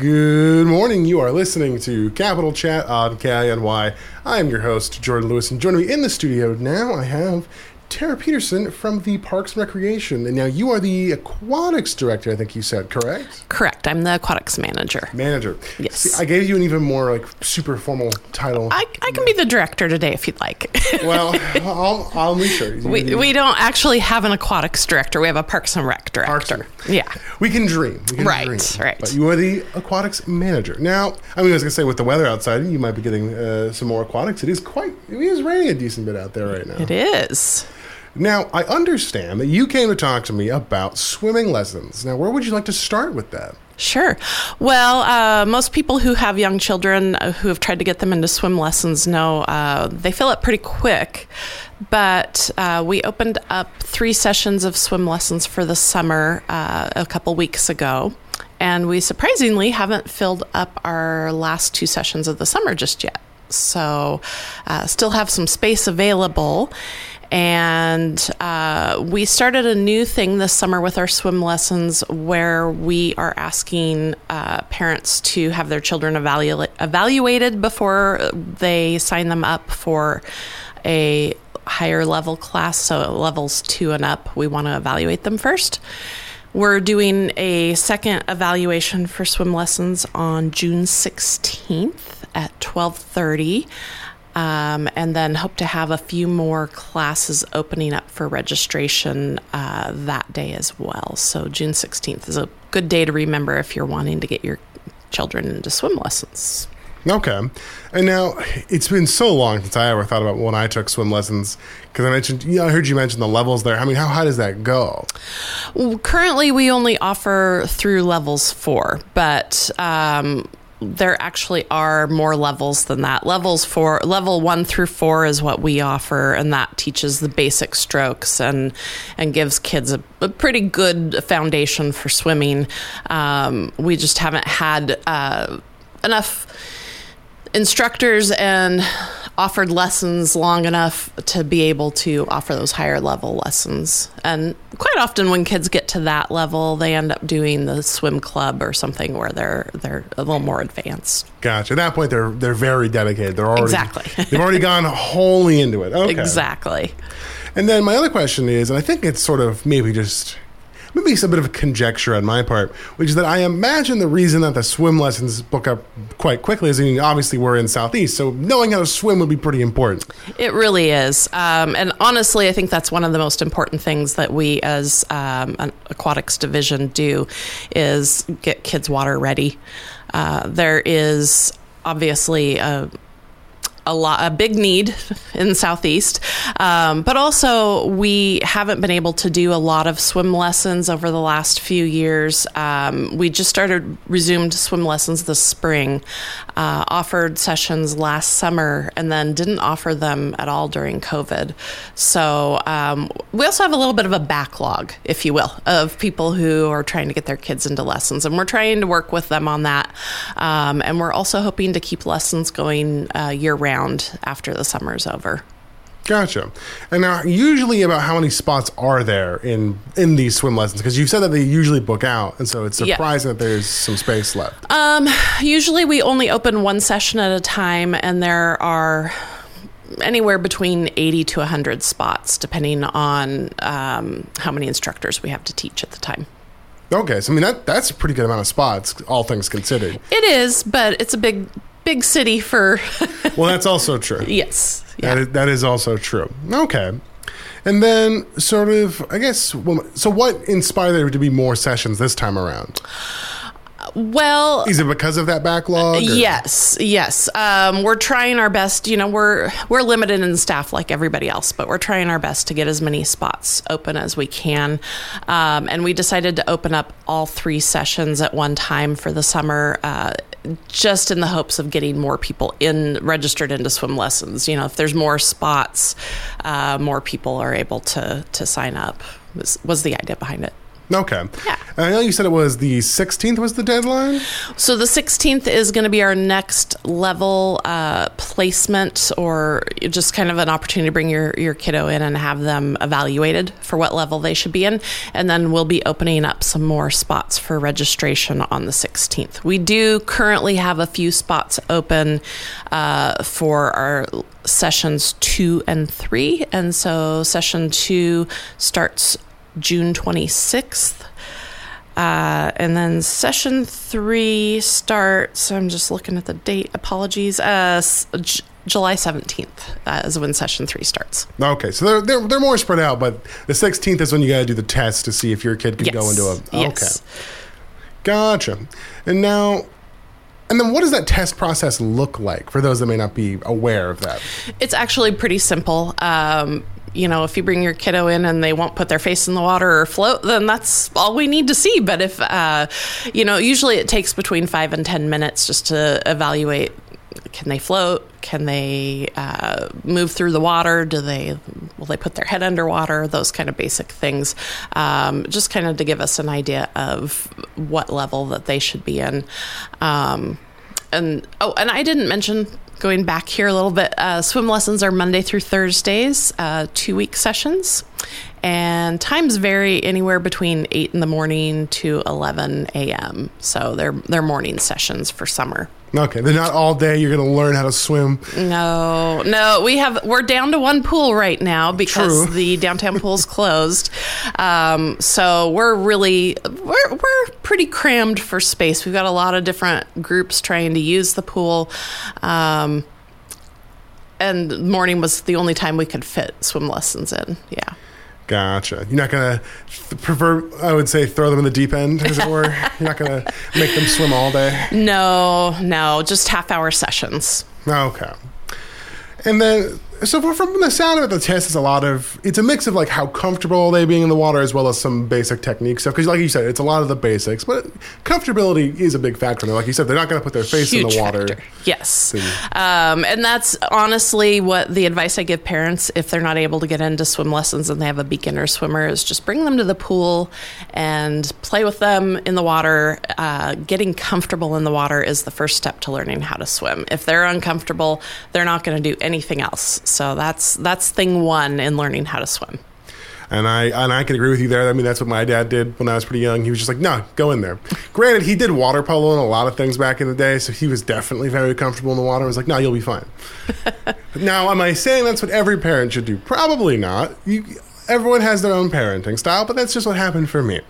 Good morning. You are listening to Capital Chat on KINY. I am your host, Jordan Lewis, and joining me in the studio now, I have Tara Peterson from the Parks and Recreation. And now you are the aquatics director, I think you said, correct? Correct. I'm the aquatics manager. Manager. Yes. See, I gave you an even more like super formal title. I, I can be the director today if you'd like. well, I'll, I'll make sure. we, we don't actually have an aquatics director. We have a Parks and Rec director. Parks yeah. We can dream. We can Right, dream. right. But you are the aquatics manager. Now, I mean, I was going to say, with the weather outside, you might be getting uh, some more aquatics. It is quite, it is raining a decent bit out there right now. It is. Now, I understand that you came to talk to me about swimming lessons. Now, where would you like to start with that? Sure. Well, uh, most people who have young children uh, who have tried to get them into swim lessons know uh, they fill up pretty quick. But uh, we opened up three sessions of swim lessons for the summer uh, a couple weeks ago. And we surprisingly haven't filled up our last two sessions of the summer just yet. So, uh, still have some space available. And uh, we started a new thing this summer with our swim lessons where we are asking uh, parents to have their children evalu- evaluated before they sign them up for a higher level class. So, levels two and up, we want to evaluate them first. We're doing a second evaluation for swim lessons on June 16th at 1230. Um, and then hope to have a few more classes opening up for registration uh, that day as well. So June 16th is a good day to remember if you're wanting to get your children into swim lessons. Okay. And now, it's been so long since I ever thought about when I took swim lessons. Because I mentioned, yeah, I heard you mention the levels there. I mean, how high does that go? Well, currently, we only offer through levels four, but um, there actually are more levels than that. Levels four, level one through four is what we offer, and that teaches the basic strokes and and gives kids a, a pretty good foundation for swimming. Um, we just haven't had uh, enough instructors and offered lessons long enough to be able to offer those higher level lessons. And quite often when kids get to that level, they end up doing the swim club or something where they're they're a little more advanced. Gotcha. At that point, they're they're very dedicated. They're already Exactly. they've already gone wholly into it. Okay. Exactly. And then my other question is, and I think it's sort of maybe just maybe it's a bit of a conjecture on my part, which is that I imagine the reason that the swim lessons book up quite quickly is I mean, obviously we're in Southeast, so knowing how to swim would be pretty important. It really is. Um, and honestly, I think that's one of the most important things that we as um, an aquatics division do is get kids water ready. Uh, there is obviously a a lot a big need in the southeast. Um, but also we haven't been able to do a lot of swim lessons over the last few years. Um, we just started resumed swim lessons this spring uh, offered sessions last summer and then didn't offer them at all during covid. So um, we also have a little bit of a backlog if you will of people who are trying to get their kids into lessons and we're trying to work with them on that. Um, and we're also hoping to keep lessons going uh, year round after the summer's over. Gotcha. And now, usually, about how many spots are there in in these swim lessons? Because you said that they usually book out, and so it's Yeah. surprising that there's some space left. Um, usually, we only open one session at a time, and there are anywhere between 80 to 100 spots, depending on um, how many instructors we have to teach at the time. Okay, so I mean that that's a pretty good amount of spots, all things considered. It is, but it's a big, big city for. Well, that's also true. yes. Yeah. is, that is also true. Okay. And then, sort of, I guess, well, so what inspired there to be more sessions this time around? Well, Is it because of that backlog? or- Yes, yes. Um, we're trying our best. You know, we're we're limited in staff like everybody else, but we're trying our best to get as many spots open as we can. Um, and we decided to open up all three sessions at one time for the summer. Uh, just in the hopes of getting more people in registered into swim lessons. You know, if there's more spots, uh, more people are able to to sign up. Was was the idea behind it? Okay. Yeah. I know you said it was the 16th was the deadline. So the 16th is going to be our next level uh, placement, or just kind of an opportunity to bring your, your kiddo in and have them evaluated for what level they should be in. And then we'll be opening up some more spots for registration on the 16th. We do currently have a few spots open uh, for our sessions two and three. And so session two starts June 26th. Uh, and then session three starts. I'm just looking at the date. Apologies. Uh, J- July 17th uh, is when session three starts. Okay, so they're, they're, they're more spread out, but the 16th is when you got to do the test to see if your kid can Yes. go into a. Okay. Yes. Gotcha. And now, and then what does that test process look like for those that may not be aware of that? It's actually pretty simple. Um, you know, if you bring your kiddo in and they won't put their face in the water or float, then that's all we need to see. But if, uh, you know, usually it takes between five and 10 minutes just to evaluate can they float? Can they uh, move through the water? Do they, will they put their head underwater? Those kind of basic things. Um, just kind of to give us an idea of what level that they should be in. Um, and oh, and I didn't mention going back here a little bit. Uh, swim lessons are Monday through Thursdays, uh, two week sessions, and times vary anywhere between eight in the morning to eleven a.m. So they're they're morning sessions for summer. Okay, they're not all day. You're going to learn how to swim. No, no, we have we're down to one pool right now because True. the downtown pool's closed. Um, so we're really we're we're pretty crammed for space. We've got a lot of different groups trying to use the pool. Um, and morning was the only time we could fit swim lessons in. Yeah. Gotcha. You're not going to th- prefer, I would say, throw them in the deep end, as it were. You're not going to make them swim all day. No, no, just half hour sessions. Okay. And then, so from the sound of it, the test is a lot of, it's a mix of like how comfortable are they being in the water as well as some basic technique stuff. Because, like you said, it's a lot of the basics, but comfortability is a big factor. Like you said, they're not going to put their face in the water. factor. Yes. Um, and that's honestly what the advice I give parents if they're not able to get into swim lessons and they have a beginner swimmer is just bring them to the pool and play with them in the water. Uh, getting comfortable in the water is the first step to learning how to swim. If they're uncomfortable, they're not going to do anything else. So that's that's thing one in learning how to swim. And I and I can agree with you there. I mean, that's what my dad did when I was pretty young. He was just like, "No, go in there." Granted, he did water polo and a lot of things back in the day, so he was definitely very comfortable in the water. I was like, "No, you'll be fine." now, am I saying that's what every parent should do? Probably not. You, everyone has their own parenting style, but that's just what happened for me.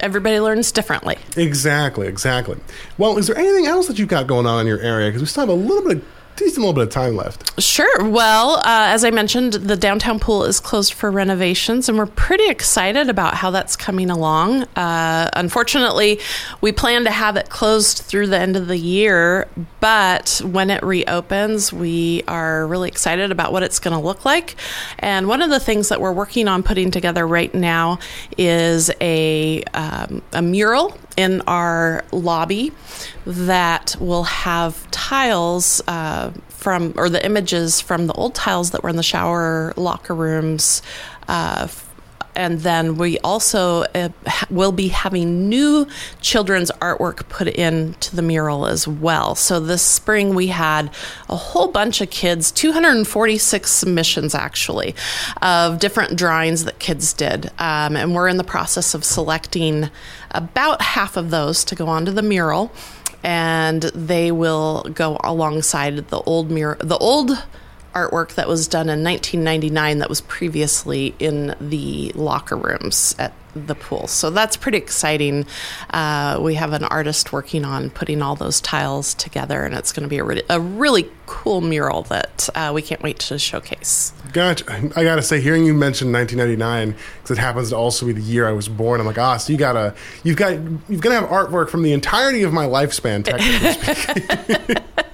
Everybody learns differently. Exactly, exactly. Well, is there anything else that you've got going on in your area? Because we still have a little bit of decent little bit of time left. Sure. Well, uh, as I mentioned, the downtown pool is closed for renovations, and we're pretty excited about how that's coming along. Uh, unfortunately, we plan to have it closed through the end of the year, but when it reopens, we are really excited about what it's going to look like. And one of the things that we're working on putting together right now is a, um, a mural in our lobby that will have tiles uh, from, or the images from the old tiles that were in the shower locker rooms. Uh, and then we also uh, will be having new children's artwork put into the mural as well. So this spring we had a whole bunch of kids, 246 submissions actually, of different drawings that kids did. Um, and we're in the process of selecting about half of those to go onto the mural. And they will go alongside the old mirror, the old artwork that was done in 1999 that was previously in the locker rooms at the pool. So that's pretty exciting. Uh, we have an artist working on putting all those tiles together, and it's going to be a really, a really cool mural that uh, we can't wait to showcase. Gotcha. I gotta say, hearing you mention 1999 because it happens to also be the year I was born. I'm like, ah, so you gotta, you've got, you've got to have artwork from the entirety of my lifespan. Technically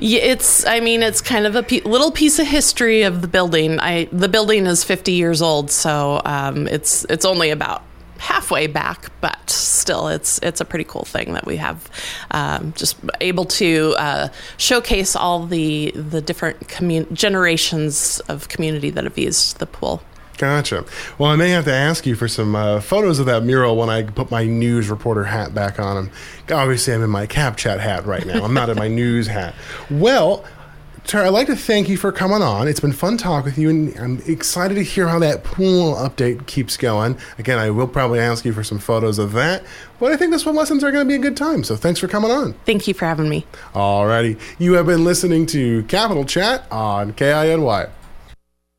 it's. I mean, it's kind of a pe- little piece of history of the building. I the building is 50 years old, so um, it's it's only about halfway back, but still, it's it's a pretty cool thing that we have um, just able to uh, showcase all the the different commun- generations of community that have used the pool. Gotcha. Well, I may have to ask you for some uh, photos of that mural when I put my news reporter hat back on. Obviously, I'm in my Cap Chat hat right now. I'm not in my news hat. Well, Tara, I'd like to thank you for coming on. It's been fun talk with you, and I'm excited to hear how that pool update keeps going. Again, I will probably ask you for some photos of that, but I think the swim lessons are going to be a good time. So thanks for coming on. Thank you for having me. Alrighty, you have been listening to Capital Chat on KINY.